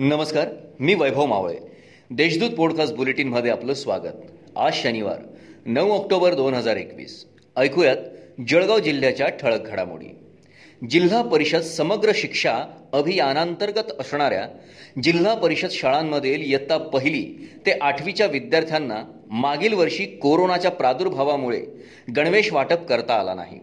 नमस्कार मी वैभव मावळे. देशदूत पॉडकास्ट बुलेटिनमध्ये आपलं स्वागत. आज शनिवार नऊ ऑक्टोबर दोन हजार एकवीस. ऐकूयात जळगाव जिल्ह्याच्या ठळक घडामोडी. जिल्हा परिषद समग्र शिक्षा अभियानांतर्गत असणाऱ्या जिल्हा परिषद शाळांमधील इयत्ता पहिली ते आठवीच्या विद्यार्थ्यांना मागील वर्षी कोरोनाच्या प्रादुर्भावामुळे गणवेश वाटप करता आला नाही.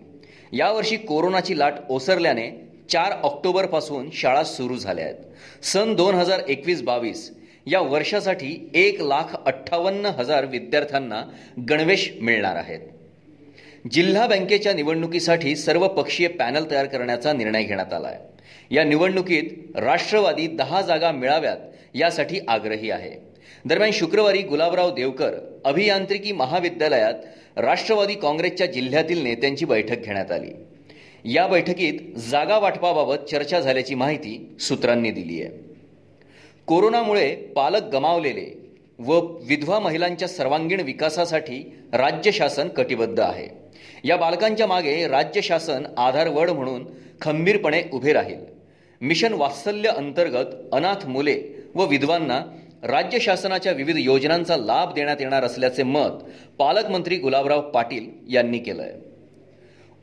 यावर्षी कोरोनाची लाट ओसरल्याने चार ऑक्टोबरपासून शाळा सुरू झाल्या आहेत. सन दोन हजार एकवीस बावीस या वर्षासाठी एक लाख अठ्ठावन्न हजार विद्यार्थ्यांना गणवेश मिळणार आहेत. जिल्हा बँकेच्या निवडणुकीसाठी सर्व पक्षीय पॅनल तयार करण्याचा निर्णय घेण्यात आला आहे या निवडणुकीत राष्ट्रवादी दहा जागा मिळाव्यात यासाठी आग्रही आहे. दरम्यान शुक्रवारी गुलाबराव देवकर अभियांत्रिकी महाविद्यालयात राष्ट्रवादी काँग्रेसच्या जिल्ह्यातील नेत्यांची बैठक घेण्यात आली. या बैठकीत जागा वाटपाबाबत चर्चा झाल्याची माहिती सूत्रांनी दिली आहे. कोरोनामुळे पालक गमावलेले व विधवा महिलांच्या सर्वांगीण विकासासाठी राज्य शासन कटिबद्ध आहे. या बालकांच्या मागे राज्य शासन आधारवड म्हणून खंबीरपणे उभे राहील. मिशन वात्सल्य अंतर्गत अनाथ मुले व विधवांना राज्य शासनाच्या विविध योजनांचा लाभ देण्यात येणार असल्याचे मत पालकमंत्री गुलाबराव पाटील यांनी केलं आहे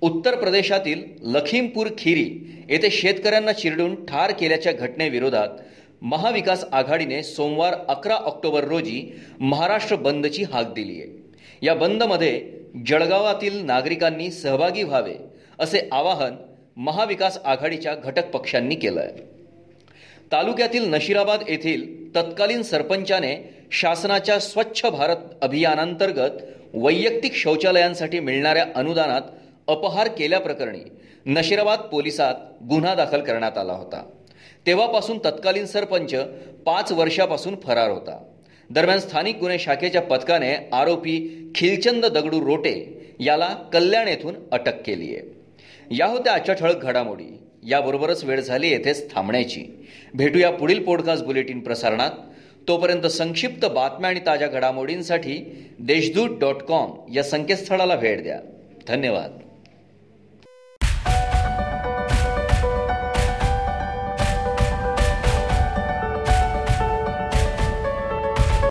उत्तर प्रदेशातील लखीमपूर खिरी येथे शेतकऱ्यांना चिरडून ठार केल्याच्या घटनेविरोधात महाविकास आघाडीने सोमवार अकरा ऑक्टोबर रोजी महाराष्ट्र बंदची हाक दिली आहे. या बंदमध्ये जळगावातील नागरिकांनी सहभागी व्हावे असे आवाहन महाविकास आघाडीच्या घटक पक्षांनी केलं आहे तालुक्यातील नशिराबाद येथील तत्कालीन सरपंचाने शासनाच्या स्वच्छ भारत अभियानांतर्गत वैयक्तिक शौचालयांसाठी मिळणाऱ्या अनुदानात अपहार केल्याप्रकरणी नशिराबाद पोलिसात गुन्हा दाखल करण्यात आला होता. तेव्हापासून तत्कालीन सरपंच पाच वर्षापासून फरार होता. दरम्यान स्थानिक गुन्हे शाखेच्या पथकाने आरोपी खिलचंद दगडू रोटे याला कल्याण येथून अटक केली आहे. या होत्या आजच्या ठळक घडामोडी. याबरोबरच वेळ झाली येथेच थांबण्याची. भेटूया पुढील पॉडकास्ट बुलेटिन प्रसारणात. तोपर्यंत संक्षिप्त बातम्या आणि ताज्या घडामोडींसाठी देशदूत डॉट कॉम या संकेतस्थळाला भेट द्या. धन्यवाद.